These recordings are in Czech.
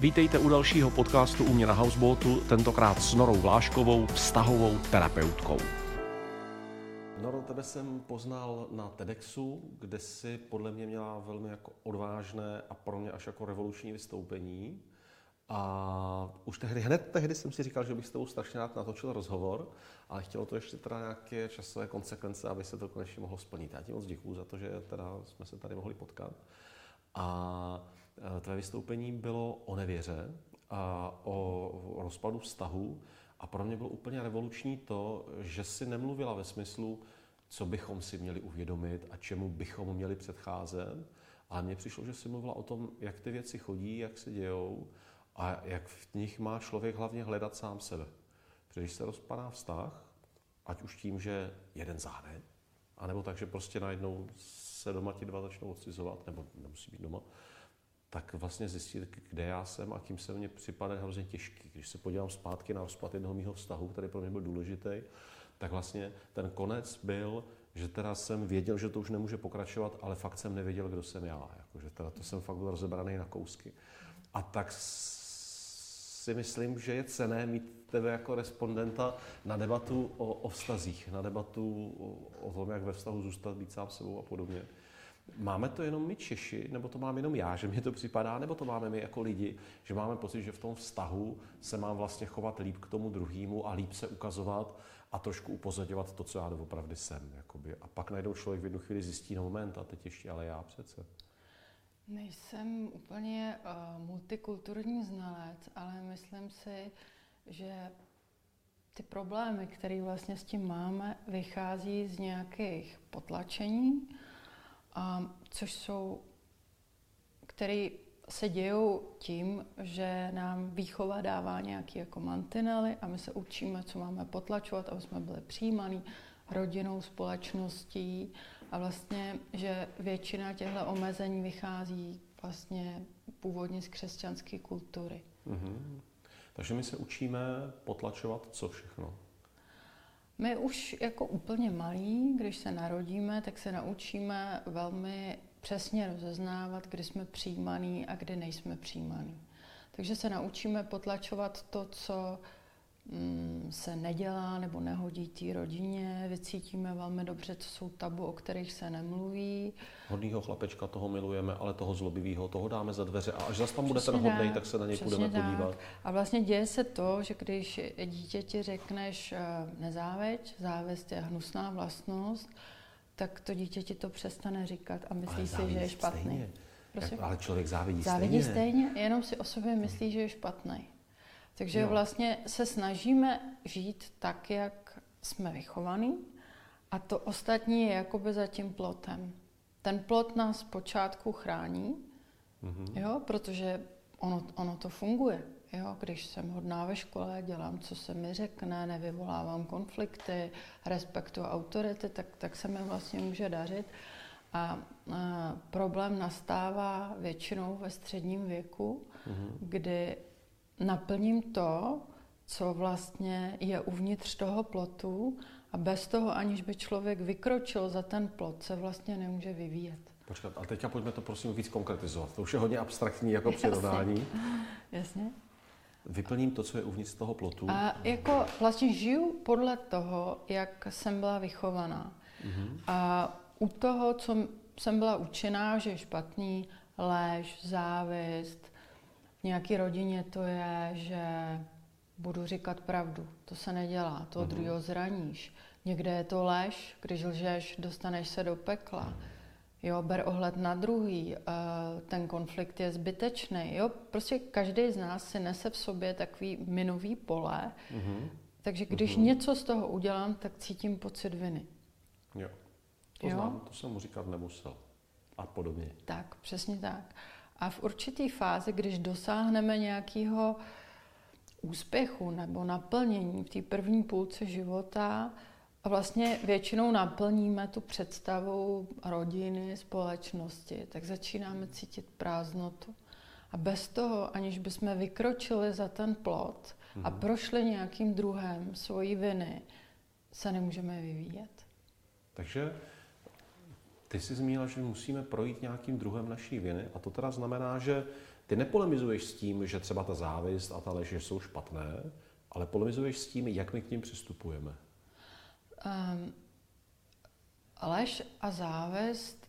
Vítejte u dalšího podcastu u mě na Houseboatu, tentokrát s Norou Vláškovou, vztahovou terapeutkou. Noro, tebe jsem poznal na TEDxu, kde si podle mě měla velmi jako odvážné a pro mě až jako revoluční vystoupení. A už tehdy, hned tehdy jsem si říkal, že bych s tebou strašně rád natočil rozhovor, ale chtělo to ještě teda nějaké časové konsekvence, aby se to konečně mohlo splnit. Já ti moc děkuju za to, že teda jsme se tady mohli potkat. A tvé vystoupení bylo o nevěře a o rozpadu vztahu a pro mě bylo úplně revoluční to, že si nemluvila ve smyslu, co bychom si měli uvědomit a čemu bychom měli předcházet, ale mně přišlo, že si mluvila o tom, jak ty věci chodí, jak se dějou a jak v nich má člověk hlavně hledat sám sebe. Protože když se rozpadá vztah, ať už tím, že jeden záhne, anebo tak, že prostě najednou se doma ti dva začnou odcizovat, nebo nemusí být doma, tak vlastně zjistit, kde já jsem a kým se mně připadá hrozně těžký. Když se podívám zpátky na rozpad jednoho mého vztahu, který pro mě byl důležitý, tak vlastně ten konec byl, že teda jsem věděl, že to už nemůže pokračovat, ale fakt jsem nevěděl, kdo jsem já. Jako, že teda to jsem fakt byl rozebraný na kousky. A tak si myslím, že je cené mít tebe jako respondenta na debatu o, o vztazích, na debatu o, o tom, jak ve vztahu zůstat, být sám sebou a podobně. Máme to jenom my Češi, nebo to mám jenom já, že mi to připadá, nebo to máme my jako lidi, že máme pocit, že v tom vztahu se mám vlastně chovat líp k tomu druhému a líp se ukazovat a trošku upozorňovat to, co já doopravdy jsem. Jakoby. A pak najednou člověk v jednu chvíli zjistí, no moment, a teď ještě ale já přece. Nejsem úplně uh, multikulturní znalec, ale myslím si, že ty problémy, které vlastně s tím máme, vychází z nějakých potlačení, což jsou, které se dějou tím, že nám výchova dává nějaké jako mantinely a my se učíme, co máme potlačovat, aby jsme byli přijímaní rodinou, společností a vlastně, že většina těchto omezení vychází vlastně původně z křesťanské kultury. Mm-hmm. Takže my se učíme potlačovat co všechno? My už jako úplně malí, když se narodíme, tak se naučíme velmi přesně rozeznávat, kdy jsme přijímaný a kdy nejsme přijímaný. Takže se naučíme potlačovat to, co se nedělá nebo nehodí té rodině, vycítíme velmi dobře, co jsou tabu, o kterých se nemluví. Hodnýho chlapečka, toho milujeme, ale toho zlobivého, toho dáme za dveře a až zase tam bude ten hodný, tak se na něj budeme tak. podívat. A vlastně děje se to, že když dítěti řekneš eh, nezáveď, závist je hnusná vlastnost, tak to dítě ti to přestane říkat a myslí si, že je špatný. Jak, ale člověk závidí, závidí stejně. stejně, jenom si o sobě myslí, že je špatný. Takže jo. vlastně se snažíme žít tak, jak jsme vychovaní a to ostatní je jakoby za tím plotem. Ten plot nás počátku chrání, mm-hmm. jo, protože ono, ono to funguje. Jo, když jsem hodná ve škole, dělám, co se mi řekne, nevyvolávám konflikty, respektuji autority, tak, tak se mi vlastně může dařit. A, a problém nastává většinou ve středním věku, mm-hmm. kdy naplním to, co vlastně je uvnitř toho plotu a bez toho, aniž by člověk vykročil za ten plot, se vlastně nemůže vyvíjet. Počkat, a teďka pojďme to prosím víc konkretizovat. To už je hodně abstraktní jako přirovnání. Jasně. Vyplním to, co je uvnitř toho plotu. A jako vlastně žiju podle toho, jak jsem byla vychovaná. Mm-hmm. A u toho, co jsem byla učená, že je špatný, léž, závist, v nějaké rodině to je, že budu říkat pravdu. To se nedělá, to mm-hmm. druhého zraníš. Někde je to lež, když lžeš, dostaneš se do pekla. Jo, ber ohled na druhý, eh, ten konflikt je zbytečný. Jo, prostě každý z nás si nese v sobě takový minový pole, mm-hmm. takže když mm-hmm. něco z toho udělám, tak cítím pocit viny. Jo, to jo? znám, to jsem mu říkat nemusel. A podobně. Tak, přesně tak. A v určitý fázi, když dosáhneme nějakého úspěchu nebo naplnění v té první půlce života, a vlastně většinou naplníme tu představu rodiny, společnosti, tak začínáme cítit prázdnotu. A bez toho, aniž bychom vykročili za ten plot mm-hmm. a mhm. prošli nějakým druhem svojí viny, se nemůžeme vyvíjet. Takže ty jsi zmínila, že musíme projít nějakým druhem naší viny a to teda znamená, že Ty nepolemizuješ s tím, že třeba ta závist a ta lež jsou špatné, ale polemizuješ s tím, jak my k ním přistupujeme. Um, lež a závist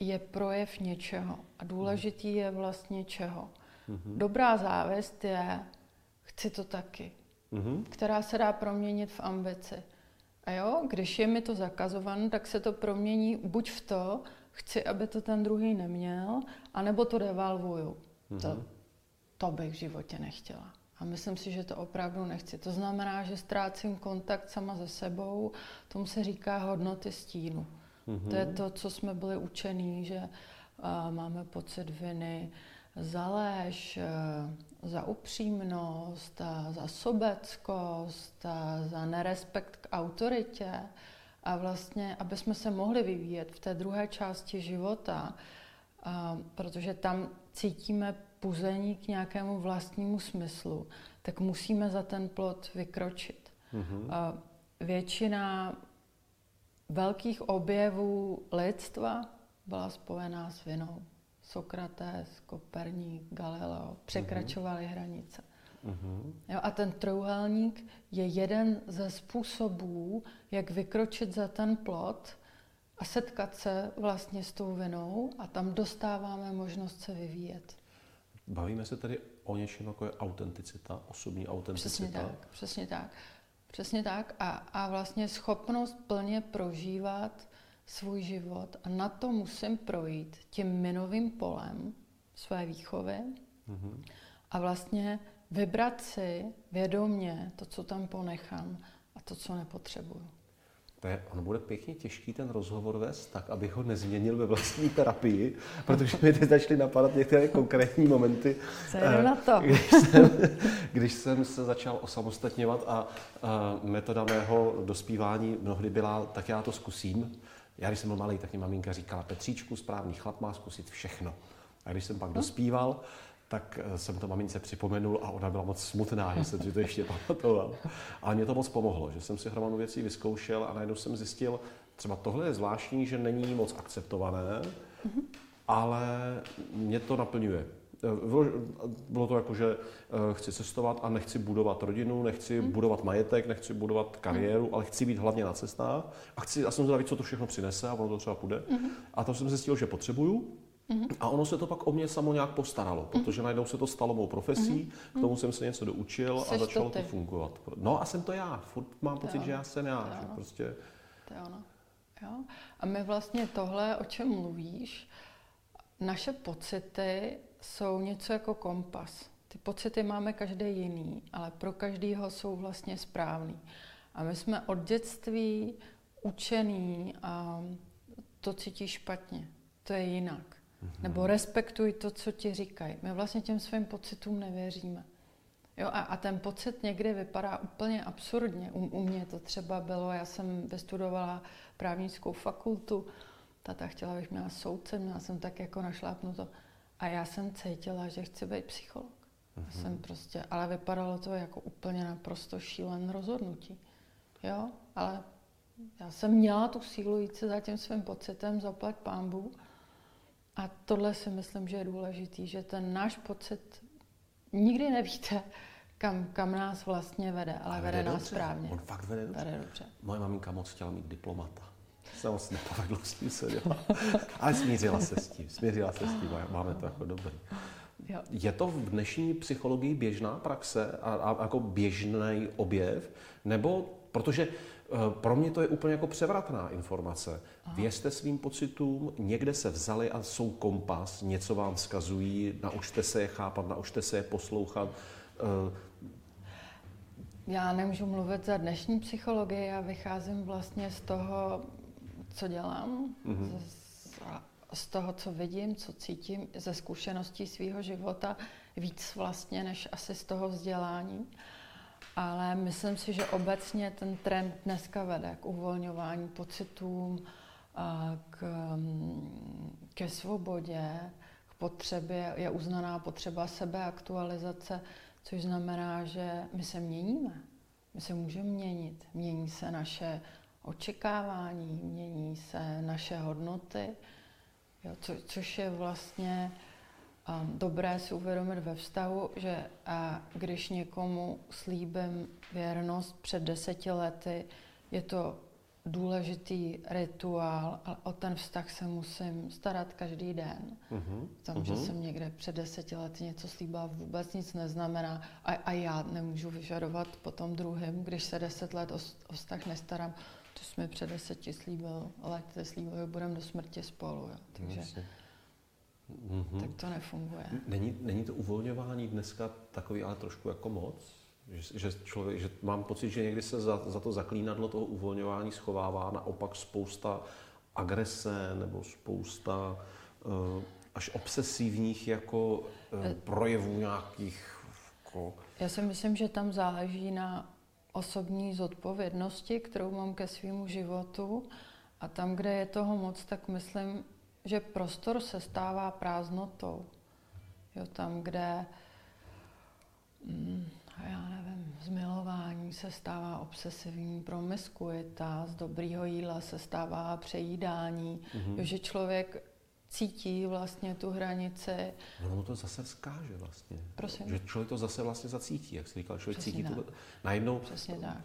je projev něčeho a důležitý je vlastně čeho. Mm-hmm. Dobrá závist je chci to taky, mm-hmm. která se dá proměnit v ambici. A jo, když je mi to zakazované, tak se to promění buď v to, chci, aby to ten druhý neměl, anebo to devalvuju. Mm-hmm. To, to bych v životě nechtěla. A myslím si, že to opravdu nechci. To znamená, že ztrácím kontakt sama se sebou, tomu se říká hodnoty stínu. Mm-hmm. To je to, co jsme byli učení, že uh, máme pocit viny za lež, uh, za upřímnost, za sobeckost, za nerespekt k autoritě. A vlastně, aby jsme se mohli vyvíjet v té druhé části života, protože tam cítíme puzení k nějakému vlastnímu smyslu, tak musíme za ten plot vykročit. Mm-hmm. A většina velkých objevů lidstva byla spojená s vinou. Sokrates, Koperník, Galileo překračovali mm-hmm. hranice. Mm-hmm. Jo, a ten trojuhelník je jeden ze způsobů, jak vykročit za ten plot a setkat se vlastně s tou vinou a tam dostáváme možnost se vyvíjet. Bavíme se tedy o něčem, jako je autenticita, osobní autenticita. Přesně tak, přesně tak. Přesně tak. A, a vlastně schopnost plně prožívat svůj život. A na to musím projít tím minovým polem své výchovy mm-hmm. a vlastně vybrat si vědomě to, co tam ponechám a to, co nepotřebuju. To je, on bude pěkně těžký ten rozhovor vést tak, abych ho nezměnil ve vlastní terapii, protože mi teď začaly napadat některé konkrétní momenty. Co je na to? Když jsem, když jsem se začal osamostatňovat a, a metoda mého dospívání mnohdy byla, tak já to zkusím. Já, když jsem byl malý, tak mi maminka říkala, Petříčku, správný chlap má zkusit všechno. A když jsem pak hm? dospíval, tak eh, jsem to mamince připomenul a ona byla moc smutná, že jsem si to ještě pamatoval. Ale mě to moc pomohlo, že jsem si hromadu věcí vyzkoušel a najednou jsem zjistil, třeba tohle je zvláštní, že není moc akceptované, ale mě to naplňuje. Eh, bylo to jako, že eh, chci cestovat a nechci budovat rodinu, nechci hmm. budovat majetek, nechci budovat kariéru, ale chci být hlavně na cestách a chci, a jsem zvědavý, co to všechno přinese a ono to třeba půjde. Hmm. A to jsem zjistil, že potřebuju Mm-hmm. A ono se to pak o mě samo nějak postaralo, mhm. protože mm-hmm. najednou se to stalo mou profesí, mm-hmm. k tomu jsem se něco doučil Jseš a začalo to, to fungovat. No a jsem to já, furt mám pocit, že já jsem já, to že ono. prostě... To je ono. Jo? A my vlastně tohle, o čem mluvíš, naše pocity jsou něco jako kompas. Ty pocity máme každý jiný, ale pro každýho jsou vlastně správný. A my jsme od dětství učený a to cítí špatně, to je jinak. Mm-hmm. Nebo respektuj to, co ti říkají. My vlastně těm svým pocitům nevěříme. Jo, a, a ten pocit někdy vypadá úplně absurdně. U, u mě to třeba bylo, já jsem vystudovala právnickou fakultu, tata chtěla, abych měla soudce, měla jsem tak jako našlápnuto. A já jsem cítila, že chci být psycholog. Mm-hmm. Jsem prostě, ale vypadalo to jako úplně naprosto šílen rozhodnutí. Jo, ale já jsem měla tu sílu jít se za tím svým pocitem, zaplať pámbu. A tohle si myslím, že je důležitý, že ten náš pocit nikdy nevíte, kam, kam nás vlastně vede, ale, ale vede, vede nás správně. On fakt vede dobře. vede dobře. Moje maminka moc chtěla mít diplomata. Se moc nepovedlo s tím se Ale smířila se s tím, smířila se s tím a máme to jako dobrý. Jo. Je to v dnešní psychologii běžná praxe a, a jako běžný objev? Nebo, protože Eh, pro mě to je úplně jako převratná informace. Aha. Věřte svým pocitům, někde se vzali a jsou kompas, něco vám vzkazují, naučte se je chápat, naučte se je poslouchat. Eh, já nemůžu mluvit za dnešní psychologii, já vycházím vlastně z toho, co dělám, mm-hmm. z, z toho, co vidím, co cítím, ze zkušeností svého života, víc vlastně, než asi z toho vzdělání. Ale myslím si, že obecně ten trend dneska vede k uvolňování pocitům, k, mm, ke svobodě, k potřebě, je uznaná potřeba sebeaktualizace, což znamená, že my se měníme. My se můžeme měnit. Mění se naše očekávání, mění se naše hodnoty, jo, co, což je vlastně dobré si uvědomit ve vztahu, že když někomu slíbím věrnost před deseti lety, je to důležitý rituál, ale o ten vztah se musím starat každý den. Uh-huh. Tam, uh-huh. že jsem někde před deseti lety něco slíbila, vůbec nic neznamená a, a já nemůžu vyžadovat po tom druhém, když se deset let o, o vztah nestarám, to jsme před deseti slíbil, letě slíbil, že budeme do smrti spolu. Jo. Takže uh-huh. tak to nefunguje. Není, není to uvolňování dneska takový ale trošku jako moc? Že, že, člověk, že mám pocit, že někdy se za, za to zaklínadlo toho uvolňování schovává naopak spousta agrese nebo spousta uh, až obsesivních jako uh, projevů nějakých. Jako... Já si myslím, že tam záleží na osobní zodpovědnosti, kterou mám ke svýmu životu a tam, kde je toho moc, tak myslím, že prostor se stává prázdnotou. Jo, tam, kde mm, já nevím, z milování se stává obsesivní promiskuita, z dobrýho jídla se stává přejídání, mm-hmm. že člověk cítí vlastně tu hranici. No, ono to zase vzkáže vlastně. Prosím? Že člověk to zase vlastně zacítí, jak jsi říkal, člověk Přesně cítí tak. tu... Najednou Přesně tak.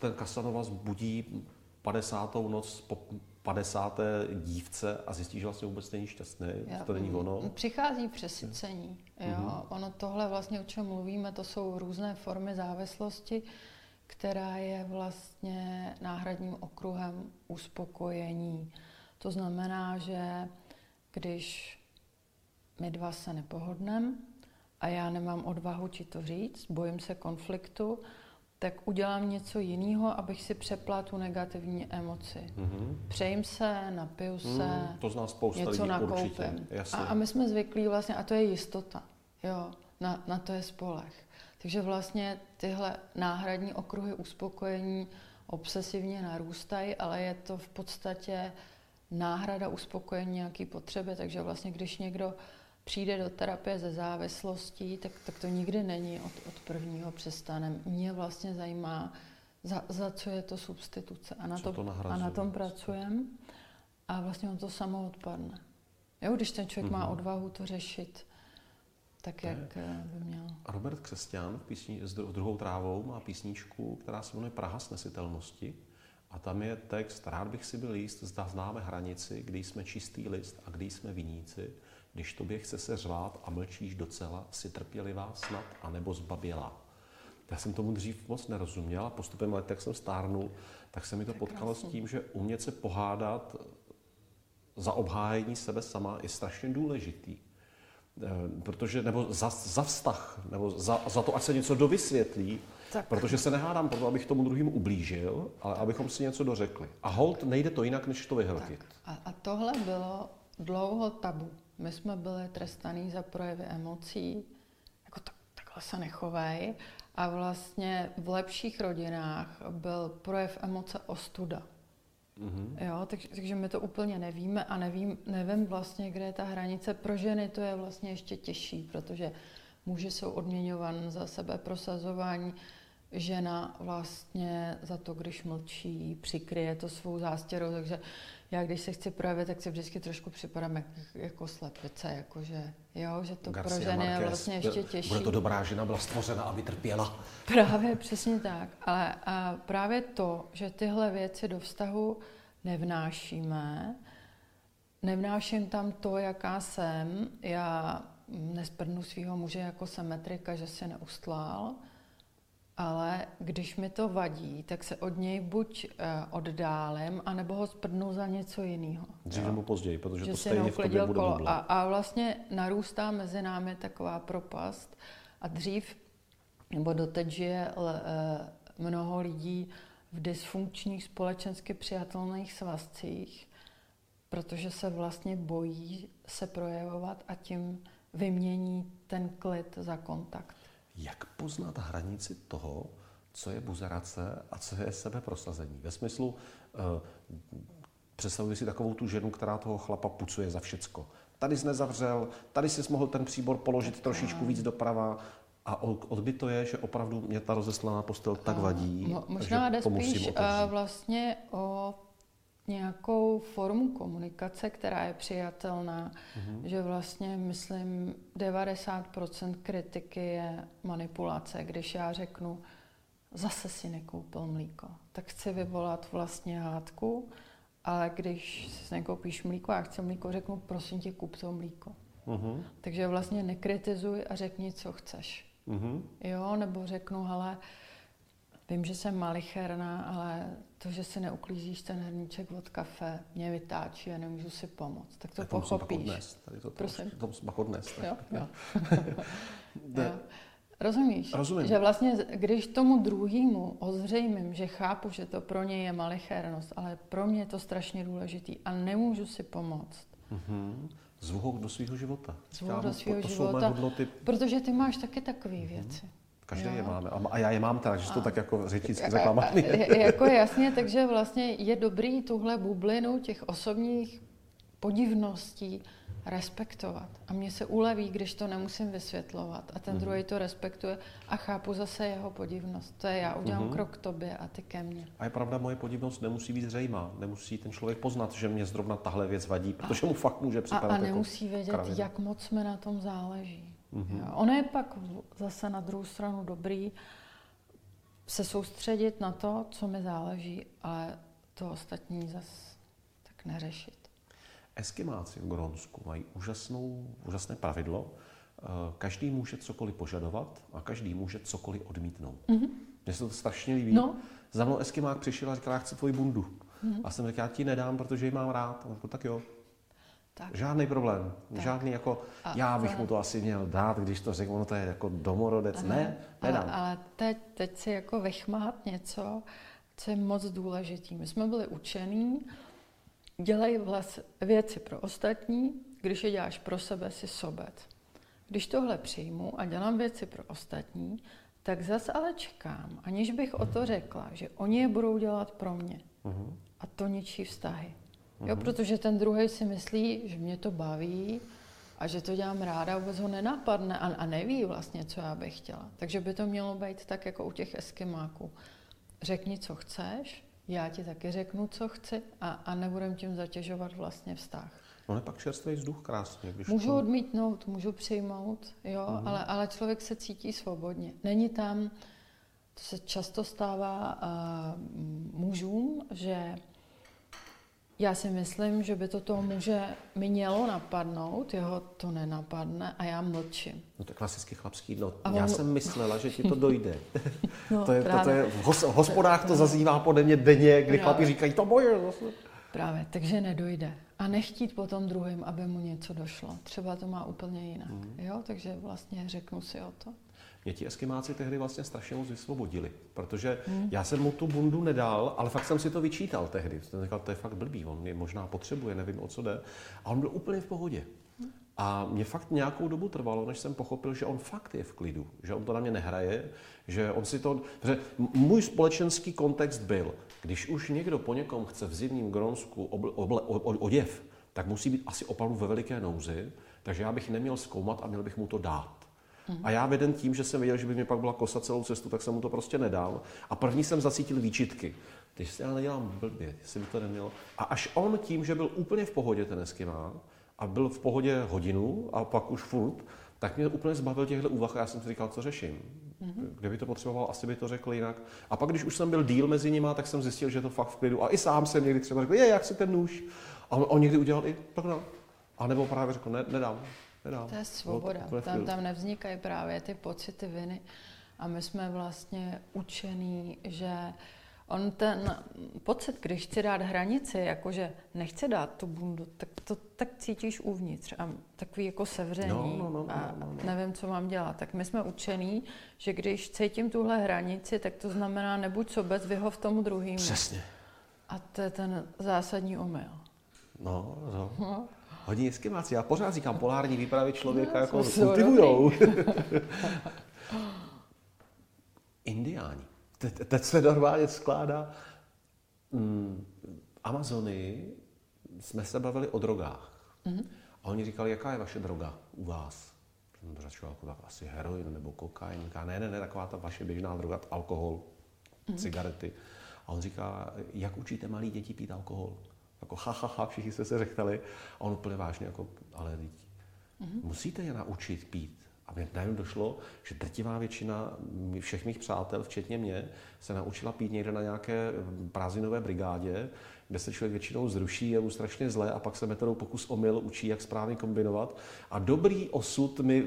ten Kasanova zbudí 50. noc po 50. dívce a zjistí, že vlastně vůbec není šťastný, Já, to není ono. Přichází přesycení. Jo? Mm-hmm. Ono tohle vlastně, o čem mluvíme, to jsou různé formy závislosti, která je vlastně náhradním okruhem uspokojení. To znamená, že když my dva se nepohodneme a já nemám odvahu ti to říct, bojím se konfliktu, tak udělám něco jiného, abych si přepla tu negativní emoci. Mm-hmm. Přejím se, napiju se, mm, to zná spousta něco lidí, nakoupím. A, a my jsme zvyklí vlastně, a to je jistota, jo, na, na to je spolech. Takže vlastně tyhle náhradní okruhy uspokojení obsesivně narůstají, ale je to v podstatě náhrada uspokojení nějaký potřeby, takže vlastně když někdo přijde do terapie ze závislostí, tak, tak to nikdy není od, od prvního přestane. Mě vlastně zajímá, za, za co je to substituce. A na, to, to a na tom pracujeme a vlastně on to samo odpadne. Jo, když ten člověk mm-hmm. má mhm. odvahu to řešit, tak jak eh, by měl. Robert Křesťan v, písni, s druhou trávou má písničku, která se jmenuje Praha snesitelnosti. A tam je text, rád bych si byl jíst, zda známe hranici, kdy jsme čistý list a kdy jsme viníci, když tobě chce se řvát a mlčíš docela, si trpělivá snad, anebo zbabělá. Já jsem tomu dřív moc nerozuměl a postupem let, jak jsem stárnul, tak se mi to potkalo s tím, že umět se pohádat za obhájení sebe sama je strašně důležitý. Eh, protože, nebo za, za vztah, nebo za, za to, ať se něco dovysvětlí, tak. protože se nehádám proto, abych tomu druhému ublížil, ale abychom si něco dořekli. A hold, nejde to jinak, než to vyhrotit. A, a tohle bylo dlouho tabu. My jsme byli trestaní za projevy emocí, jako tak, takhle se nechovej. A vlastně v lepších rodinách byl projev emoce ostuda. Mm-hmm. Jo, tak, takže my to úplně nevíme a nevím, nevím vlastně, kde je ta hranice. Pro ženy to je vlastně ještě těžší, protože muži jsou odměňovan za sebe prosazování, žena vlastně za to, když mlčí, přikryje to svou zástěrou, takže já když se chci projevit, tak si vždycky trošku připadám jak, jako slepice, jakože, jo, že to Garcia pro ženy je vlastně ještě těžší. Bude to dobrá žena, byla stvořena, aby trpěla. Právě, přesně tak. Ale a právě to, že tyhle věci do vztahu nevnášíme, nevnáším tam to, jaká jsem, já nesprdnu svého muže jako symetrika, že se neustlál, ale když mi to vadí, tak se od něj buď uh, oddálím, anebo ho sprdnu za něco jiného. Dřív nebo později, protože že to stejně v tobě bude kolo. A, a vlastně narůstá mezi námi taková propast a dřív, nebo doteď žije uh, mnoho lidí v dysfunkčních společensky přijatelných svazcích, protože se vlastně bojí se projevovat a tím vymění ten klid za kontakt. Jak poznat hranici toho, co je buzerace a co je sebeprosazení? Ve smyslu, uh, představuji si takovou tu ženu, která toho chlapa pucuje za všecko. Tady jsi nezavřel, tady jsi mohl ten příbor položit trošičku víc doprava, a odbyt to je, že opravdu mě ta rozeslaná postel tak vadí. Mo- možná jde spíš uh, vlastně o nějakou formu komunikace, která je přijatelná, mm-hmm. že vlastně, myslím, 90% kritiky je manipulace. Když já řeknu, zase si nekoupil mlíko, tak chci vyvolat vlastně hádku, ale když si nekoupíš mlíko a chci mlíko, řeknu, prosím tě, kup to mlíko. Mm-hmm. Takže vlastně nekritizuj a řekni, co chceš. Mm-hmm. Jo, nebo řeknu, hele, vím, že jsem malicherná, ale to, že si neuklízíš ten hrníček od kafe, mě vytáčí a nemůžu si pomoct. Tak to tak pochopíš. Odnes, tady to, Prosím. To, to odnes. Jo, jo. jo. Rozumíš? Rozumím. Že vlastně, když tomu druhému ozřejmím, že chápu, že to pro něj je malichernost, ale pro mě je to strašně důležitý a nemůžu si pomoct. Mm-hmm. Zvu ho do svého života. Zvu do svého života, hodnoty... protože ty máš taky takové mm-hmm. věci. Každý jo. je máme. A já je mám tak, že to tak jako řečnicky řekla Jako jasně, takže vlastně je dobrý tuhle bublinu těch osobních podivností respektovat. A mně se uleví, když to nemusím vysvětlovat. A ten mm-hmm. druhý to respektuje a chápu zase jeho podivnost. To je já udělám mm-hmm. krok k tobě a ty ke mně. A je pravda, moje podivnost nemusí být zřejmá. Nemusí ten člověk poznat, že mě zrovna tahle věc vadí, protože mu fakt může připadat A, a jako nemusí jako vědět, kravina. jak moc mi na tom záleží. Mm-hmm. Ono je pak zase na druhou stranu dobrý se soustředit na to, co mi záleží, ale to ostatní zase tak neřešit. Eskimáci v Grónsku mají úžasnou, úžasné pravidlo. Eh, každý může cokoliv požadovat a každý může cokoliv odmítnout. Mm-hmm. Mně se to strašně líbí. No. Za mnou Eskimák přišel a říkal, já chci tvoji bundu. Mm-hmm. A jsem řekl, já ti nedám, protože ji mám rád. A on řekl, tak jo. Tak. Žádný problém. Tak. Žádný jako, a, já bych ale... mu to asi měl dát, když to řekl, ono to je jako domorodec. Aha, ne, nedám. Ale, ale teď, teď si jako vychmát něco, co je moc důležitý. My jsme byli učení, dělej vlas věci pro ostatní, když je děláš pro sebe, si sobec. Když tohle přijmu a dělám věci pro ostatní, tak zas ale čekám, aniž bych o to řekla, že oni je budou dělat pro mě. Uh-huh. A to ničí vztahy. Jo, mhm. protože ten druhý si myslí, že mě to baví a že to dělám ráda, vůbec ho nenapadne a, a neví vlastně, co já bych chtěla. Takže by to mělo být tak jako u těch eskimáků. Řekni, co chceš, já ti taky řeknu, co chci a, a nebudem tím zatěžovat vlastně vztah. No, je pak čerstvý vzduch krásně. Když můžu to... odmítnout, můžu přijmout, jo, mm. ale, ale člověk se cítí svobodně. Není tam, to se často stává uh, mužům, že já si myslím, že by to toho muže mělo napadnout, jeho to nenapadne a já mlčím. No to je klasicky chlapský. No, a já on... jsem myslela, že ti to dojde. no, to, je, to, to je, v, hos, v hospodách to zazývá pode mě denně, kdy chlapi říkají, to boje. Právě, takže nedojde. A nechtít potom druhým, aby mu něco došlo. Třeba to má úplně jinak. Mm. Jo? Takže vlastně řeknu si o to mě ti eskimáci tehdy vlastně strašně moc vysvobodili, protože hmm. já jsem mu tu bundu nedal, ale fakt jsem si to vyčítal tehdy. Jsem říkal, to je fakt blbý, on mě možná potřebuje, nevím, o co jde. A on byl úplně v pohodě. A mě fakt nějakou dobu trvalo, než jsem pochopil, že on fakt je v klidu, že on to na mě nehraje, že on si to... Že můj společenský kontext byl, když už někdo po někom chce v zimním Gronsku oble, oble, oděv, tak musí být asi opravdu ve veliké nouzi, takže já bych neměl zkoumat a měl bych mu to dát. A já veden tím, že jsem věděl, že by mě pak byla kosa celou cestu, tak jsem mu to prostě nedal. A první jsem zacítil výčitky. Teď si já nedělám blbě, jestli by to nemělo. A až on tím, že byl úplně v pohodě ten Eskimá, a byl v pohodě hodinu a pak už furt, tak mě úplně zbavil těchto úvah a já jsem si říkal, co řeším. Mm-hmm. Kdyby to potřeboval, asi by to řekl jinak. A pak, když už jsem byl díl mezi nimi, tak jsem zjistil, že to fakt v klidu. A i sám jsem někdy třeba řekl, je, jak si ten nůž. A on, on někdy udělal i tak. A nebo právě řekl, ne, nedám. Nedám. To je svoboda. Tam, tam nevznikají právě ty pocity viny. A my jsme vlastně učení, že on ten pocit, když chci dát hranici, jakože nechci dát tu bundu, tak to tak cítíš uvnitř a takový jako sevření no, no, no, a no, no, no. nevím, co mám dělat. Tak my jsme učení, že když cítím tuhle hranici, tak to znamená nebuď sobec, vyhov tomu druhému. Přesně. A to je ten zásadní omyl. No, no. no. Hodně eskimáci. Já pořád říkám, polární výpravy člověka no, jako kultivujou. Indiáni. Te, teď se normálně skládá. Mm, Amazony jsme se bavili o drogách. Mm-hmm. A oni říkali, jaká je vaše droga u vás? Jsem začal jako tak asi heroin nebo kokain. Říká, ne, ne, ne, taková ta vaše běžná droga, alkohol, mm-hmm. cigarety. A on říká, jak učíte malí děti pít alkohol? Jako ha, ha, ha, všichni jste se řechtali. A on úplně vážně, jako, ale lidi, mm-hmm. musíte je naučit pít. A mě najednou došlo, že drtivá většina všech mých přátel, včetně mě, se naučila pít někde na nějaké prázdninové brigádě, kde se člověk většinou zruší, je mu strašně zle a pak se metodou pokus omyl učí, jak správně kombinovat. A dobrý osud mi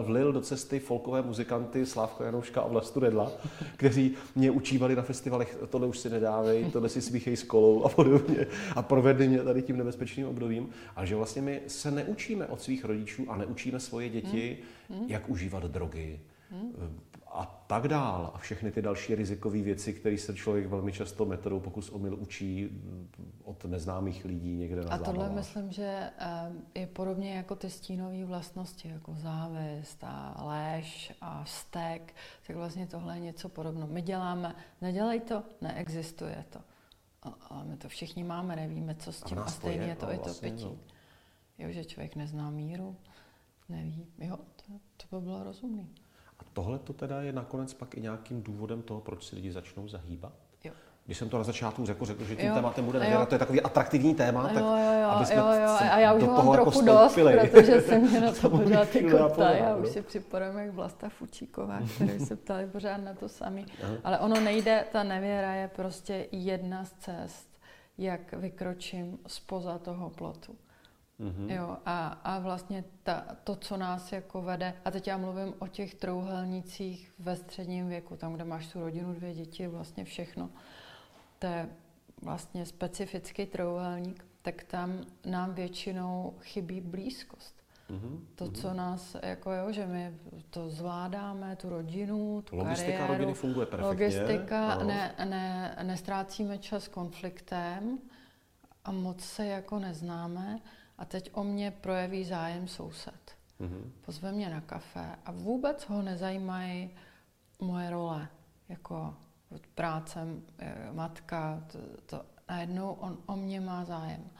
vlil do cesty folkové muzikanty Slávka Janouška a Vlastu Redla, kteří mě učívali na festivalech, tohle už si nedávej, tohle si smíchej s kolou a podobně. A provedli mě tady tím nebezpečným obdobím. A že vlastně my se neučíme od svých rodičů a neučíme svoje děti, hmm. jak užívat drogy, hmm a tak dál. A všechny ty další rizikové věci, které se člověk velmi často metodou pokus omyl učí od neznámých lidí někde na A tohle zábavách. myslím, že eh, je podobně jako ty stínové vlastnosti, jako závist a léž a stek, tak vlastně tohle je něco podobného. My děláme, nedělej to, neexistuje to. Ale my to všichni máme, nevíme, co s tím. A, a stejně je, je to no, i to vlastně, pití. No. Jo, že člověk nezná míru, neví. Jo, to, to by bylo rozumné. Tohle to teda je nakonec pak i nějakým důvodem toho, proč si lidi začnou zahýbat? Jo. Když jsem to na začátku řekl, řekl že tím jo, tématem bude nevěra, to je takový atraktivní téma, jo, tak jo, jo, aby jsme jo, jo, a já už do mám trochu jako dost, protože se mě na to pořád jako ptá. Já už si připadám jak Vlasta Fučíková, který se ptali pořád na to samý. Ale ono nejde, ta nevěra je prostě jedna z cest, jak vykročím spoza toho plotu. Mm-hmm. Jo, a, a vlastně ta, to, co nás jako vede, a teď já mluvím o těch trouhelnících ve středním věku, tam, kde máš tu rodinu, dvě děti, vlastně všechno, to je vlastně specifický trouhelník, tak tam nám většinou chybí blízkost. Mm-hmm. To, co mm-hmm. nás, jako jo, že my to zvládáme, tu rodinu, tu logistika kariéru. rodiny funguje perfektně. Logistika, ne, ne, nestrácíme čas konfliktem a moc se jako neznáme. A teď o mě projeví zájem soused. Mm-hmm. Pozve mě na kafe a vůbec ho nezajímají moje role, jako práce, eh, matka, to, to, najednou on o mě má zájem.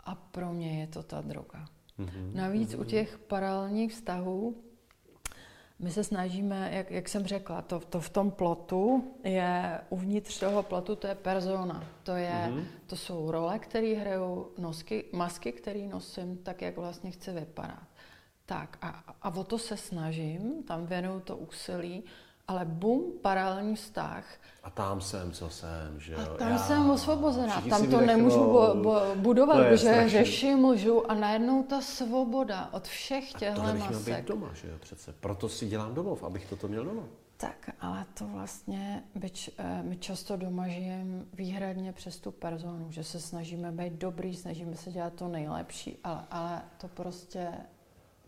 A pro mě je to ta droga. Mm-hmm. Navíc mm-hmm. u těch paralelních vztahů my se snažíme, jak, jak jsem řekla, to, to v tom plotu je, uvnitř toho plotu to je persona. To, je, mm-hmm. to jsou role, které hrajou, nosky, masky, které nosím, tak jak vlastně chci vypadat. Tak a, a o to se snažím, tam věnuju to úsilí, ale bum, paralelní vztah. A tam jsem, co jsem, že jo? A tam Já, jsem osvobozená, tam to nemůžu bo, bo, budovat, protože řeším, lžu a najednou ta svoboda od všech těchto masek. A to být doma, že jo, přece. Proto si dělám domov, abych toto měl doma. Tak, ale to vlastně, byč, eh, my často doma žijeme výhradně přes tu personu, že se snažíme být dobrý, snažíme se dělat to nejlepší, ale, ale to prostě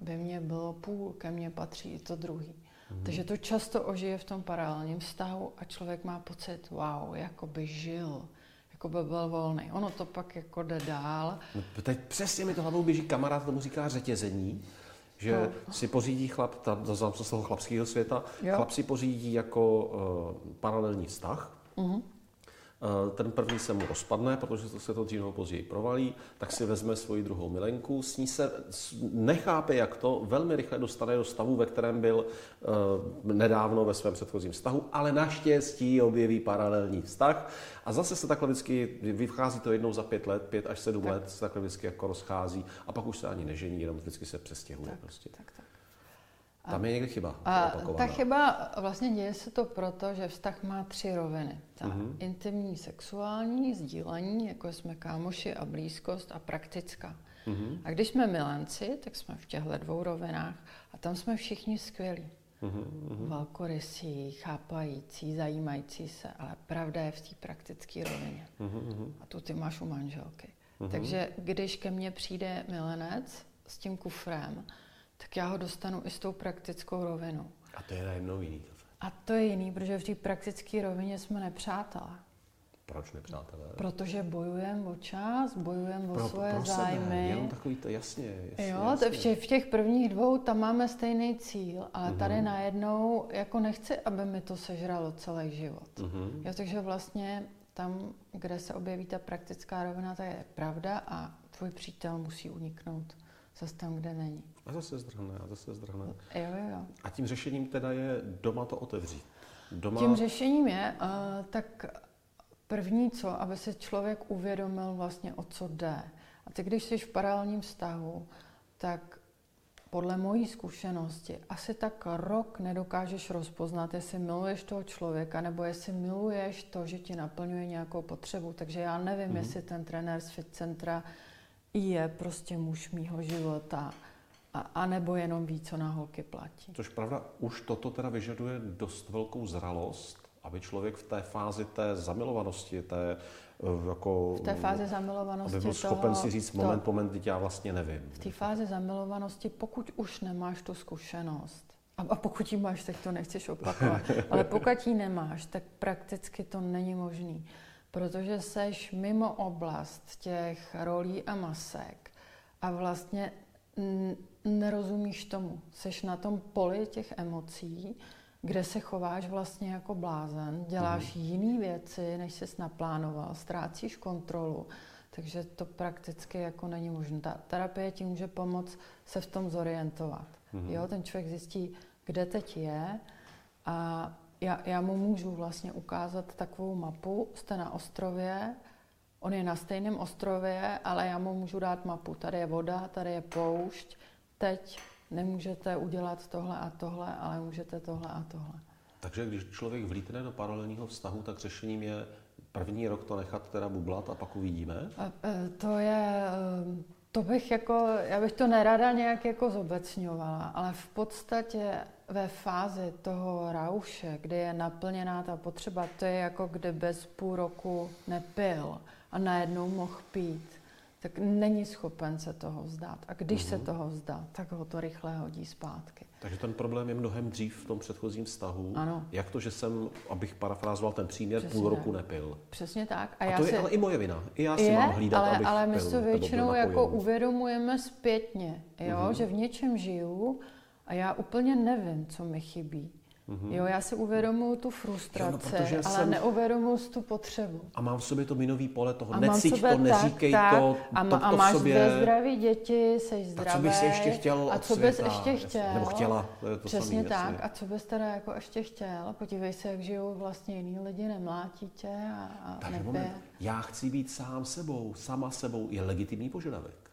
by mě bylo půl, ke mně patří i to druhý. Mm. Takže to často ožije v tom paralelním vztahu a člověk má pocit, wow, jako by žil, jako by byl volný. Ono to pak jako jde dál. No, teď přesně mi to hlavou běží kamarád, tomu říká řetězení, že no. si pořídí chlap, tam to z toho chlapského světa, jo. chlap si pořídí jako uh, paralelní vztah, mm-hmm. Eh, ten první se mu rozpadne, protože se to dřív nebo později provalí, tak si vezme svoji druhou milenku, s ní se nechápe, jak to, velmi rychle dostane do stavu, ve kterém byl uh, nedávno ve svém předchozím vztahu, ale naštěstí objeví paralelní vztah a zase se takhle vždycky, vychází to jednou za pět let, pět až sedm tak. let, se takhle vždycky jako rozchází a pak už se ani nežení, jenom vždycky se přestěhuje. Tak, prostě. tak, tak. Tam je někde chyba. A ta chyba, vlastně děje se to proto, že vztah má tři roviny. Ta mm-hmm. intimní, sexuální, sdílení, jako jsme kámoši a blízkost a praktická. Mm-hmm. A když jsme milenci, tak jsme v těchto dvou rovinách a tam jsme všichni skvělí. Mm-hmm. Velkorysí, chápající, zajímající se, ale pravda je v té praktické rovině. Mm-hmm. A tu ty máš u manželky. Mm-hmm. Takže když ke mně přijde milenec s tím kufrem, tak já ho dostanu i s tou praktickou rovinou. A to je najednou jiný. A to je jiný, protože v té praktické rovině jsme nepřátelé. Proč nepřátelé? Protože bojujeme o čas, bojujeme o pro, svoje pro zájmy. Sebe, jenom takový to jasně. jasně jo, jasně. V, těch, v těch prvních dvou tam máme stejný cíl, ale mm-hmm. tady najednou jako nechci, aby mi to sežralo celý život. Mm-hmm. Jo, takže vlastně tam, kde se objeví ta praktická rovina, to je pravda a tvůj přítel musí uniknout zase tam, kde není. A zase zdrhne, a zase zdrhne. Jo, jo, jo. A tím řešením teda je doma to otevřít. Doma... Tím řešením je, uh, tak první co, aby si člověk uvědomil vlastně, o co jde. A ty, když jsi v paralelním vztahu, tak podle mojí zkušenosti asi tak rok nedokážeš rozpoznat, jestli miluješ toho člověka, nebo jestli miluješ to, že ti naplňuje nějakou potřebu. Takže já nevím, mm-hmm. jestli ten trenér z Fit Centra je prostě muž mýho života, a, a nebo jenom ví, co na holky platí. Což pravda, už toto teda vyžaduje dost velkou zralost, aby člověk v té fázi té zamilovanosti, té eh, jako... V té fázi zamilovanosti Aby byl schopen toho, si říct moment to, moment, já vlastně nevím. V té fázi zamilovanosti, pokud už nemáš tu zkušenost, a pokud ji máš, tak to nechceš opakovat, ale pokud ji nemáš, tak prakticky to není možný, protože seš mimo oblast těch rolí a masek a vlastně nerozumíš tomu. Seš na tom poli těch emocí, kde se chováš vlastně jako blázen, děláš mm. jiné věci, než jsi naplánoval, ztrácíš kontrolu, takže to prakticky jako není možné. Ta terapie ti může pomoct se v tom zorientovat. Mm. Jo, ten člověk zjistí, kde teď je a já, já mu můžu vlastně ukázat takovou mapu, jste na ostrově, on je na stejném ostrově, ale já mu můžu dát mapu. Tady je voda, tady je poušť, teď nemůžete udělat tohle a tohle, ale můžete tohle a tohle. Takže když člověk vlítne do paralelního vztahu, tak řešením je první rok to nechat teda bublat a pak uvidíme? A, e, to je, e, to bych jako, já bych to nerada nějak jako zobecňovala, ale v podstatě ve fázi toho rauše, kdy je naplněná ta potřeba, to je jako kdybys půl roku nepil a najednou mohl pít tak není schopen se toho vzdát. A když mm-hmm. se mhm. toho vzdá, tak ho to rychle hodí zpátky. Takže ten problém je mnohem dřív v tom předchozím vztahu. Ano. Jak to, že jsem, abych parafrázoval ten příměr, Přesně půl roku tak. nepil. Přesně tak. A, a já to si... je ale i moje vina. I já si je, mám hlídat, ale, abych ale my to většinou jako uvědomujeme zpětně, jo? Mm-hmm. že v něčem žiju a já úplně nevím, co mi chybí. Mm-hmm. Jo, já si uvědomuji tu frustraci, jo, no, ale jsem... neuvědomuji tu potřebu. A mám v sobě to minový pole toho, a necíť to, neříkej tak, to, a, to, to a máš sobě... zdraví děti, jsi zdravý. A co bys ještě chtěl A co bys ještě chtěl. Nebo chtěla. To je to Přesně samý, tak. Jasně. A co bys teda jako ještě chtěl. Podívej se, jak žijou vlastně jiní lidi, nemlátí tě a, a Takže moment, já chci být sám sebou, sama sebou, je legitimní požadavek.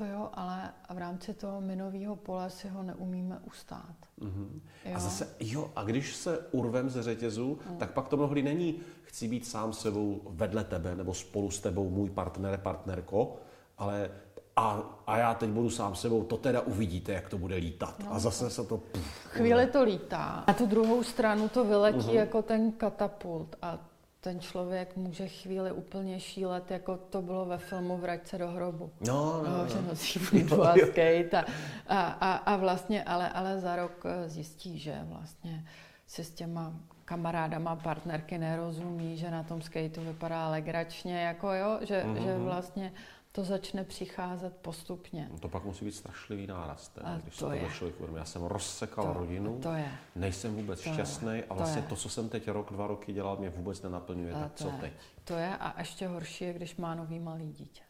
To jo, ale v rámci toho minového pole si ho neumíme ustát. Mm-hmm. Jo? A zase, jo, a když se urvem ze řetězu, mm. tak pak to mnohdy není chci být sám sebou vedle tebe nebo spolu s tebou můj partner, partnerko, ale a, a já teď budu sám sebou, to teda uvidíte, jak to bude lítat. No. A zase se to... Puf, Chvíli to lítá. A tu druhou stranu to vyletí uh-huh. jako ten katapult. A ten člověk může chvíli úplně šílet, jako to bylo ve filmu Vrať se do hrobu. No, no, no. Že nosí flítu a skate a, a, a, a vlastně, ale, ale za rok eh, zjistí, že vlastně si s těma kamarádama, partnerky nerozumí, že na tom skateu vypadá legračně, jako jo, že, mm-hmm. že vlastně to začne přicházet postupně. No to pak musí být strašlivý náraz, teda, když to se to člověk uvědomí. Já jsem rozsekal to, rodinu, to je. nejsem vůbec to šťastný a vlastně to, to, co jsem teď rok, dva roky dělal, mě vůbec nenaplňuje. A tak co je. teď? To je a ještě horší je, když má nový malý dítě.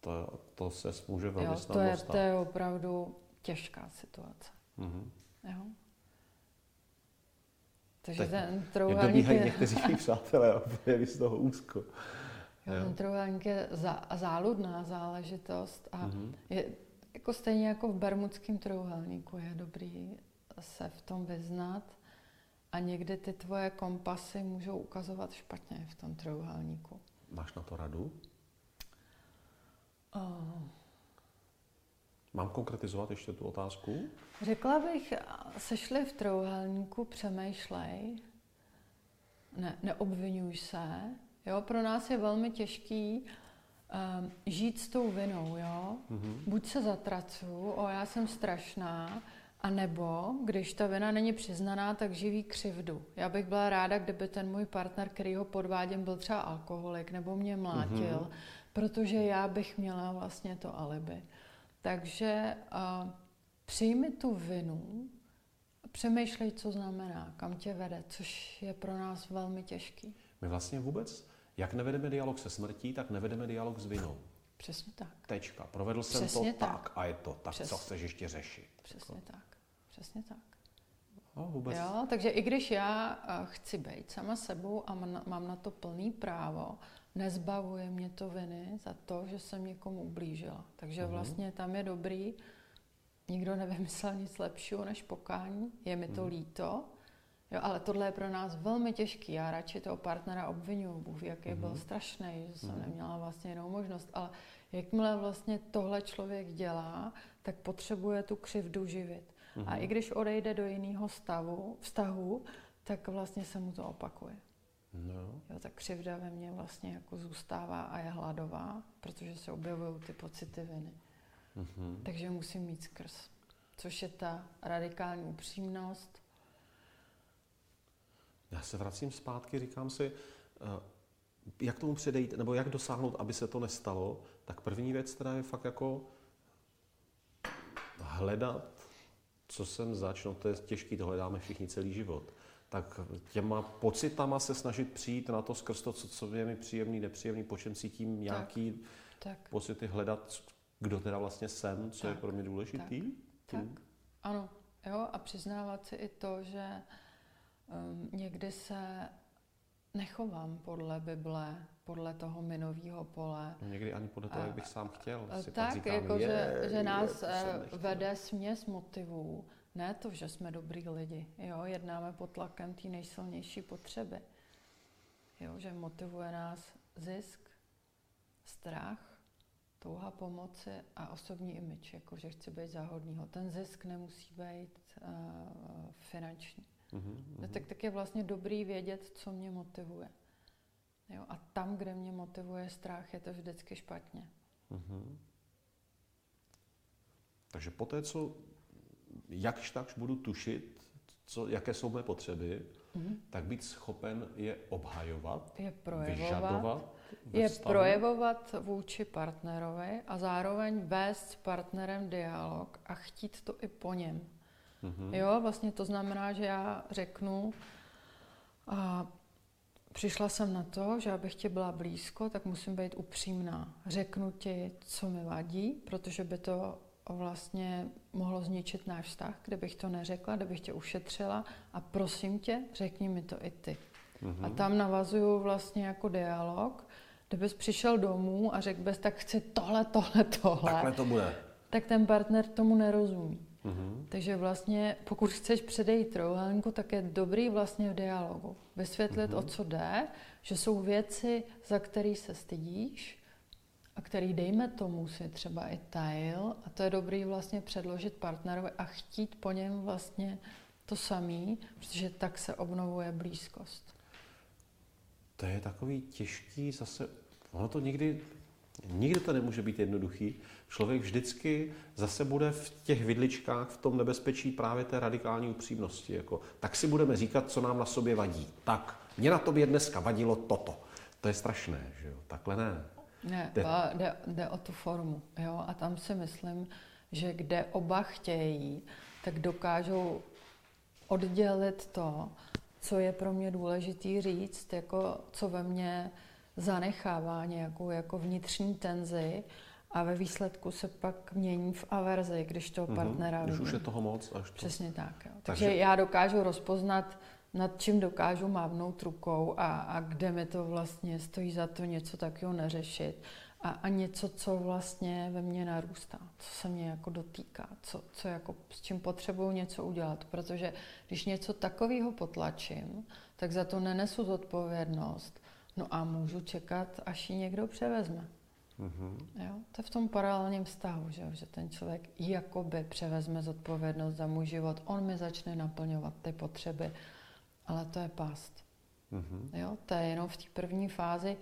To, to se může velmi jo, to je, to je opravdu těžká situace. Mm-hmm. Jo? Takže teď ten trouhelník je... někteří přátelé a je z toho úzko. Jo, trojuhelník je za, záludná záležitost a mm-hmm. je jako stejně jako v bermudském trojuhelníku je dobrý se v tom vyznat a někdy ty tvoje kompasy můžou ukazovat špatně v tom trojuhelníku. Máš na to radu? Oh. Mám konkretizovat ještě tu otázku? Řekla bych, sešli v trojuhelníku, přemýšlej, ne, neobvinuj se, Jo, pro nás je velmi těžký um, žít s tou vinou, jo. Mm-hmm. Buď se zatracu, o já jsem strašná, a nebo, když ta vina není přiznaná, tak živí křivdu. Já bych byla ráda, kdyby ten můj partner, který ho podvádím, byl třeba alkoholik nebo mě mlátil, mm-hmm. protože já bych měla vlastně to alibi. Takže uh, přijmi tu vinu, přemýšlej, co znamená, kam tě vede, což je pro nás velmi těžký. My vlastně vůbec jak nevedeme dialog se smrtí, tak nevedeme dialog s vinou. Přesně tak. Tečka. Provedl jsem Přesně to tak. tak a je to. Tak Přes... co chceš ještě řešit? Přesně tak. Přesně tak. No, vůbec. Jo, takže i když já eh, chci být sama sebou a mám na to plný právo, nezbavuje mě to viny za to, že jsem někomu ublížila. Takže mm-hmm. vlastně tam je dobrý, nikdo nevymyslel nic lepšího než pokání, je mi to mm-hmm. líto, jo, ale tohle je pro nás velmi těžký. Já radši toho partnera obvinuju, Bůh jaký mm-hmm. byl mhm. strašný, že jsem mm-hmm. neměla vlastně jinou možnost, ale jakmile vlastně tohle člověk dělá, tak potřebuje tu křivdu živit. Mm-hmm. A i když odejde do jiného stavu, vztahu, tak vlastně se mu to opakuje. No. Jo, ta křivda ve mně vlastně jako zůstává a je hladová, protože se objevují ty pocity viny. Mm-hmm. Takže musím mít skrz. Což je ta radikální upřímnost. Já se vracím zpátky, říkám si, eh, jak tomu předejít, nebo jak dosáhnout, aby se to nestalo, tak první věc teda je fakt jako hledat, co jsem zač, no to je těžký, to hledáme všichni celý život tak těma pocitama se snažit přijít na to skrz to, co, co je mi příjemný, nepříjemný, po čem cítím nějaký tak, tak. pocity, hledat, kdo teda vlastně jsem, co tak, je pro mě důležitý. Tak, tak. ano. Jo, a přiznávat si i to, že um, někdy se nechovám podle Bible, podle toho minového pole. No někdy ani podle toho, jak bych sám chtěl. Si tak, říkám, jako je, že, že nás je, eh, vede směs motivů ne to, že jsme dobrý lidi, jo, jednáme pod tlakem té nejsilnější potřeby. Jo, že motivuje nás zisk, strach, touha pomoci a osobní imič, jako že chci být záhodnýho. Ten zisk nemusí být uh, finanční. Mm-hmm. No, tak, tak je vlastně dobrý vědět, co mě motivuje. Jo, a tam, kde mě motivuje strach, je to vždycky špatně. Mm-hmm. Takže po té, co jakž takž budu tušit, co, jaké jsou mé potřeby, mm-hmm. tak být schopen je obhajovat, je projevovat, vyžadovat. Je projevovat vůči partnerovi a zároveň vést s partnerem dialog a chtít to i po něm. Mm-hmm. Jo, vlastně to znamená, že já řeknu, a přišla jsem na to, že abych ti byla blízko, tak musím být upřímná. Řeknu ti, co mi vadí, protože by to vlastně mohlo zničit náš vztah, kdybych to neřekla, kdybych tě ušetřila a prosím tě, řekni mi to i ty. Mm-hmm. A tam navazuju vlastně jako dialog, kdybys přišel domů a řekl bys, tak chci tohle, tohle, tohle. Takhle to bude. Tak ten partner tomu nerozumí. Mm-hmm. Takže vlastně, pokud chceš předejít trojuhelníku, tak je dobrý vlastně v dialogu. Vysvětlit, mm-hmm. o co jde, že jsou věci, za které se stydíš, a který, dejme tomu, si třeba i tajil a to je dobrý vlastně předložit partnerovi a chtít po něm vlastně to samý, protože tak se obnovuje blízkost. To je takový těžký zase, ono to nikdy, nikdy to nemůže být jednoduchý. Člověk vždycky zase bude v těch vidličkách, v tom nebezpečí právě té radikální upřímnosti. Jako, tak si budeme říkat, co nám na sobě vadí. Tak, mě na tobě dneska vadilo toto. To je strašné, že jo? Takhle ne. Ne, jde, jde, jde o tu formu. Jo? A tam si myslím, že kde oba chtějí, tak dokážou oddělit to, co je pro mě důležitý říct, jako co ve mně zanechává nějakou jako vnitřní tenzi a ve výsledku se pak mění v averzi, když toho mhm, partnera mm-hmm, Když už je toho moc. Až to... Přesně tak. Jo. Takže, Takže já dokážu rozpoznat nad čím dokážu mávnout rukou a, a kde mi to vlastně stojí za to něco takového neřešit. A, a něco, co vlastně ve mně narůstá, co se mě jako dotýká, co, co jako, s čím potřebuju něco udělat. Protože když něco takového potlačím, tak za to nenesu zodpovědnost. No a můžu čekat, až ji někdo převezme. Mm-hmm. Jo? To je v tom paralelním vztahu, že, že ten člověk jakoby převezme zodpovědnost za můj život, on mi začne naplňovat ty potřeby ale to je past. Mm-hmm. Jo? To je jenom v té první fázi,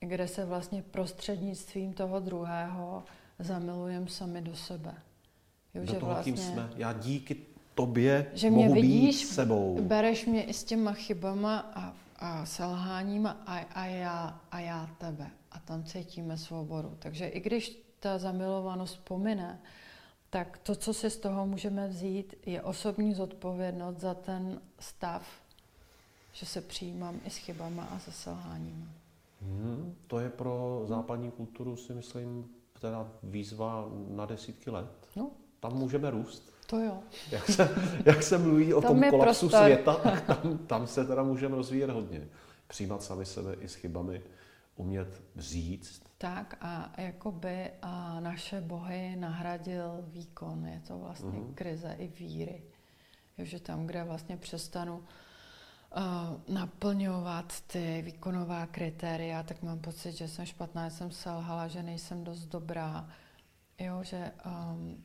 kde se vlastně prostřednictvím toho druhého zamilujeme sami do sebe. Jo, do že toho, vlastně, kým jsme. Já díky tobě že mě mohu vidíš, být sebou. bereš mě i s těma chybama a, a selháníma a, a, já, a já tebe. A tam cítíme svobodu. Takže i když ta zamilovanost pomine, tak to, co si z toho můžeme vzít, je osobní zodpovědnost za ten stav, že se přijímám i s chybama a se selháním. Hmm, to je pro západní kulturu, si myslím, teda výzva na desítky let. No. Tam můžeme růst. To jo. Jak se, jak se mluví o tam tom kolapsu prostor. světa, tak tam, tam se teda můžeme rozvíjet hodně. Přijímat sami sebe i s chybami, umět říct. Tak a jakoby a naše bohy nahradil výkon. Je to vlastně mm-hmm. krize i víry. Jo, že tam, kde vlastně přestanu uh, naplňovat ty výkonová kritéria, tak mám pocit, že jsem špatná, že jsem selhala, že nejsem dost dobrá. Jo, že um,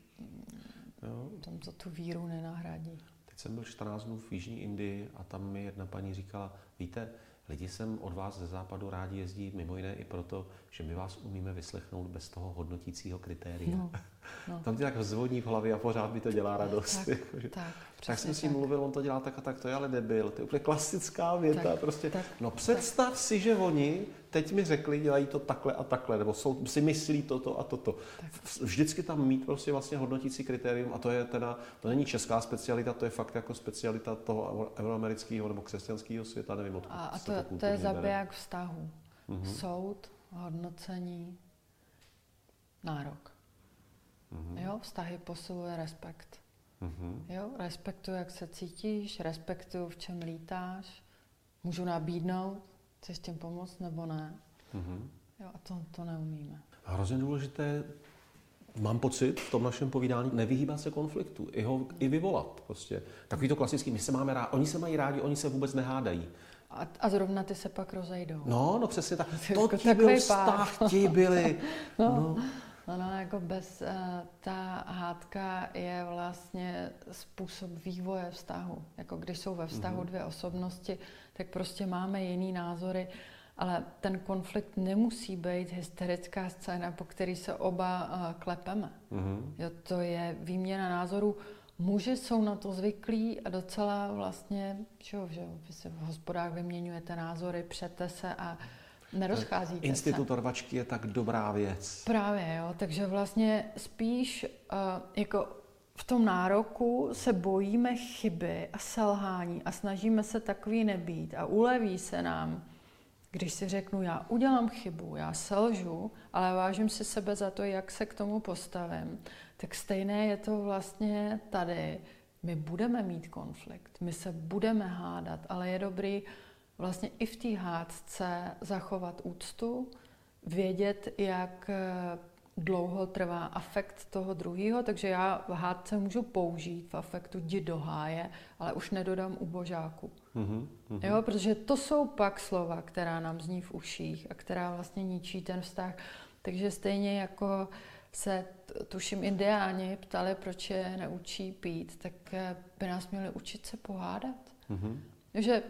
jo. tam to tu víru nenahradí. Teď jsem byl 14 dnů v Jižní Indii a tam mi jedna paní říkala, víte, lidi sem od vás ze západu rádi jezdí mimo jiné i proto, že my vás umíme vyslechnout bez toho hodnotícího kritéria. No, no. Tam ti tak zvoní v hlavě a pořád mi to dělá radost. Tak, jako, že, tak, tak jsem s ním mluvil, on to dělá tak a tak, to je ale debil. To je úplně klasická věta. Tak, prostě. Tak, no představ tak. si, že oni teď mi řekli, dělají to takhle a takhle, nebo jsou, si myslí toto a toto. Tak. Vždycky tam mít prostě vlastně hodnotící kritérium a to je teda, to není česká specialita, to je fakt jako specialita toho euroamerického nebo křesťanského světa, nevím odkud. A, a to, to, to je zabiják vztahu. Mm-hmm. Soud, hodnocení, nárok. Mm-hmm. Jo, vztahy posiluje respekt. Mm-hmm. Jo, respektuju, jak se cítíš, respektuju, v čem lítáš, můžu nabídnout, chceš tím pomoct nebo ne. Mm-hmm. Jo, a to, to neumíme. Hrozně důležité, mám pocit v tom našem povídání, nevyhýbat se konfliktu, i ho i vyvolat. Prostě. Takový to klasický, my se máme rádi, oni se mají rádi, oni se vůbec nehádají. A, a zrovna ty se pak rozejdou. No, no přesně tak. To jako ti byl vztah, ti byli. no. no. No, no, jako bez, uh, ta hádka je vlastně způsob vývoje vztahu. Jako když jsou ve vztahu mm-hmm. dvě osobnosti, tak prostě máme jiný názory, ale ten konflikt nemusí být hysterická scéna, po který se oba uh, klepeme. Mm-hmm. Jo, to je výměna názorů Muži jsou na to zvyklí a docela vlastně, že, že vy se v hospodách vyměňujete názory, přete se a nerozcházíte Institut se. rvačky je tak dobrá věc. Právě, jo. Takže vlastně spíš uh, jako v tom nároku se bojíme chyby a selhání a snažíme se takový nebýt a uleví se nám, když si řeknu, já udělám chybu, já selžu, ale vážím si sebe za to, jak se k tomu postavím tak stejné je to vlastně tady. My budeme mít konflikt, my se budeme hádat, ale je dobrý vlastně i v té hádce zachovat úctu, vědět, jak eh, dlouho trvá afekt toho druhého, takže já v hádce můžu použít v afektu jdi do háje, ale už nedodám u božáku. Mm-hmm, Jo, protože to jsou pak slova, která nám zní v uších a která vlastně ničí ten vztah. Takže stejně jako se, tuším, indiáni ptali, proč je neučí pít, tak eh, by nás měli učit se pohádat. Mm-hmm. Že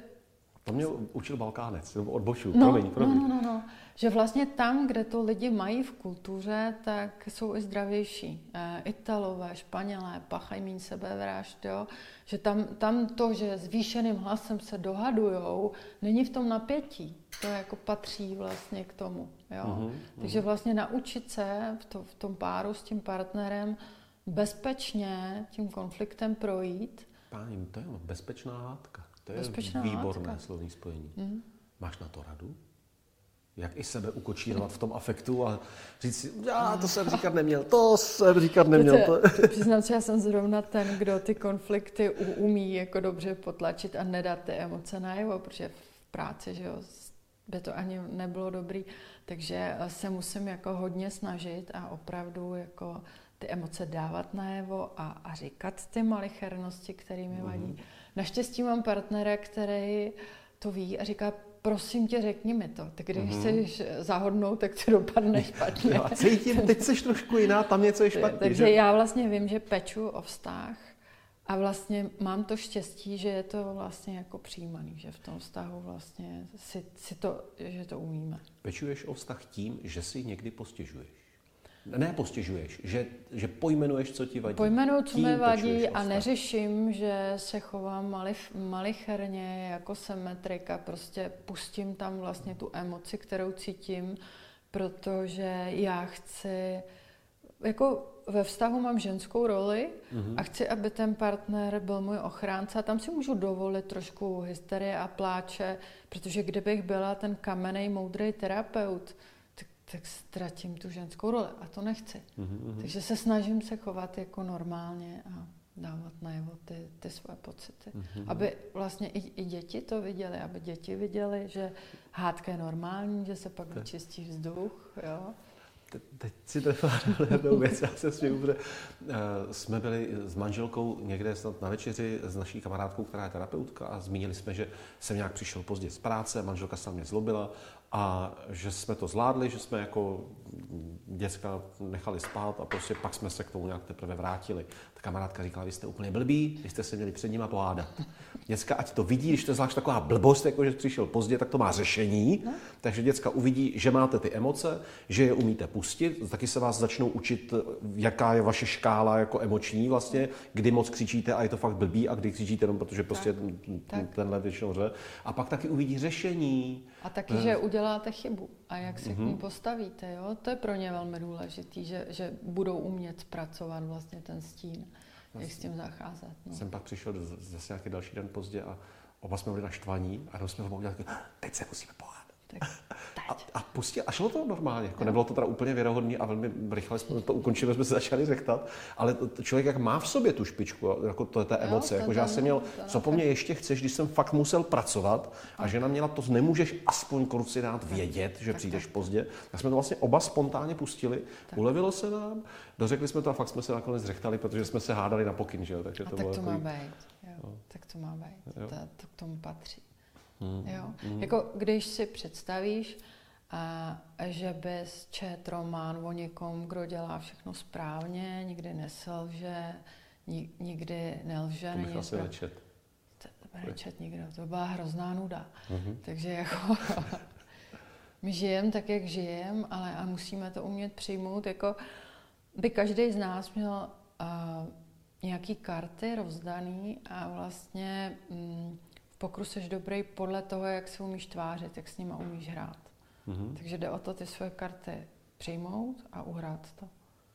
to mě učil Balkánec, nebo od Bošů, no, promiň, promiň. No, no, no, no. Že vlastně tam, kde to lidi mají v kultuře, tak jsou i zdravější. E, Italové, Španělé, pachají méně sebevražd, jo. Že tam, tam to, že zvýšeným hlasem se dohadujou, není v tom napětí. To jako patří vlastně k tomu, jo. Mm-hmm, Takže vlastně naučit se v, to, v tom páru s tím partnerem bezpečně tím konfliktem projít. Páni, to je bezpečná hádka. To je Bezpečná výborné látka. slovní spojení. Mm. Máš na to radu? Jak i sebe ukočírovat v tom afektu a říct si, já to jsem říkat neměl, to jsem říkat neměl. To... Přiznám že já jsem zrovna ten, kdo ty konflikty umí jako dobře potlačit a nedat ty emoce najevo, protože v práci, že jo, by to ani nebylo dobrý, takže se musím jako hodně snažit a opravdu jako ty emoce dávat najevo a, a říkat ty malichernosti, které mi vadí. Mm. Naštěstí mám partnera, který to ví a říká, prosím tě, řekni mi to. Tak když mm-hmm. chceš zahodnout, tak to dopadne špatně. A cítím, teď jsi trošku jiná, tam něco je špatně. Takže že? já vlastně vím, že peču o vztah a vlastně mám to štěstí, že je to vlastně jako přijímaný, že v tom vztahu vlastně si, si to, že to umíme. Pečuješ o vztah tím, že si někdy postěžuješ? Ne postěžuješ, že, že pojmenuješ, co ti vadí. Pojmenuju, co mi vadí a neřeším, že se chovám malif, malicherně jako symetrika. Prostě pustím tam vlastně tu emoci, kterou cítím, protože já chci, jako ve vztahu mám ženskou roli mm-hmm. a chci, aby ten partner byl můj ochránce a tam si můžu dovolit trošku hysterie a pláče, protože kdybych byla ten kamenej moudrý terapeut, tak ztratím tu ženskou roli a to nechci. Mm-hmm. Takže se snažím se chovat jako normálně a dávat najevo ty, ty své pocity. Mm-hmm. Aby vlastně i, i děti to viděly, aby děti viděly, že hádka je normální, že se pak vyčistí vzduch, jo. Te, teď si trefila jednou věc, já se směju, protože jsme byli s manželkou někde snad na večeři s naší kamarádkou, která je terapeutka a zmínili jsme, že jsem nějak přišel pozdě z práce, manželka se mě zlobila a že jsme to zvládli, že jsme jako děcka nechali spát a prostě pak jsme se k tomu nějak teprve vrátili. Kamarádka říkala, vy jste úplně blbí, vy jste se měli před nima pohádat. Děcka, ať to vidí, když to je zvlášť taková blbost, jako že přišel pozdě, tak to má řešení. No. Takže děcka uvidí, že máte ty emoce, že je umíte pustit, taky se vás začnou učit, jaká je vaše škála jako emoční vlastně, kdy moc křičíte a je to fakt blbý a kdy křičíte jenom protože prostě tak. tenhle většinou ře. A pak taky uvidí řešení. A taky, že uděláte chybu a jak se mm-hmm. k ní mhm. postavíte. Jo? To je pro ně velmi důležité, že, že budou umět zpracovat vlastně ten stín, jak s tím zacházet. No. Jsem pak přišel zase nějaký další den pozdě a oba jsme byli naštvaní a jsme ho udělali, teď se musíme pohádat. Tak, a, a pustil, a šlo to normálně, jako nebylo to teda úplně věrohodné a velmi rychle jsme to ukončili, jsme se začali řechtat, ale to, člověk jak má v sobě tu špičku, jako to je ta emoce, jo, jako že já jsem měl, co po mně ještě chceš, když jsem fakt musel pracovat a žena měla to, nemůžeš aspoň kruci dát vědět, že tak, přijdeš tak. pozdě. Tak jsme to vlastně oba spontánně pustili, tak. ulevilo se nám, dořekli jsme to a fakt jsme se nakonec řechtali, protože jsme se hádali na pokyn, že jo, takže to a bylo tak to jako... má být, jo. Jo. tak to má být, to, to k tomu patří. Hmm. Jo? Hmm. Jako když si představíš, a, že bys čet román o někom, kdo dělá všechno správně, nikdy neselže, ni, nikdy nelže. To bych asi nečet. Nečet nikdo, to byla hrozná nuda. hmm Takže jako my žijeme tak, jak žijeme, ale a musíme to umět přijmout. Jako by každý z nás měl uh, nějaký karty rozdaný a vlastně mm, pokru jsi dobrý podle toho, jak se umíš tvářit, jak s nima umíš hrát. Mm-hmm. Takže jde o to ty svoje karty přijmout a uhrát to.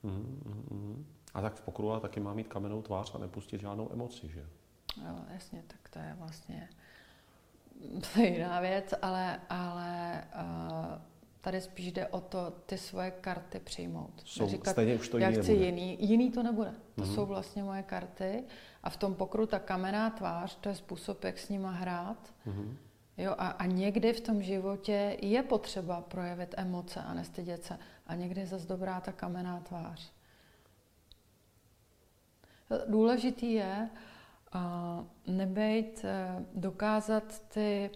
Mm-hmm. A tak v pokru taky má mít kamennou tvář a nepustit žádnou emoci, že? Jo, jasně, tak to je vlastně to je jiná věc, ale, ale uh, tady spíš jde o to ty svoje karty přijmout. Jsou, Říkat, stejně už to já chci jiný, jiný to nebude. To mm-hmm. jsou vlastně moje karty a v tom pokru ta kamenná tvář, to je způsob, jak s nima hrát. Mm-hmm. Jo, a, a někdy v tom životě je potřeba projevit emoce a nestydět se. A někdy je zase dobrá ta kamenná tvář. Důležitý je uh, nebejt, uh, dokázat ty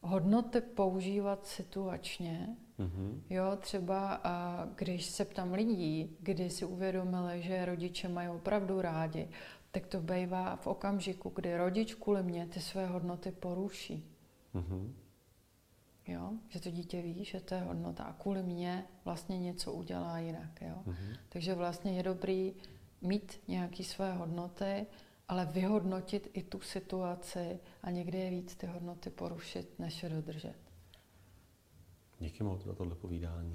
hodnoty používat situačně. Mm-hmm. Jo, třeba uh, když se ptám lidí, kdy si uvědomili, že rodiče mají opravdu rádi, tak to bývá v okamžiku, kdy rodič kvůli mě ty své hodnoty poruší. Mm-hmm. Jo? Že to dítě ví, že to je hodnota a kvůli mě vlastně něco udělá jinak. Jo? Mm-hmm. Takže vlastně je dobrý mít nějaké své hodnoty, ale vyhodnotit i tu situaci a někdy je víc ty hodnoty porušit, než je dodržet. Díky moc za tohle povídání.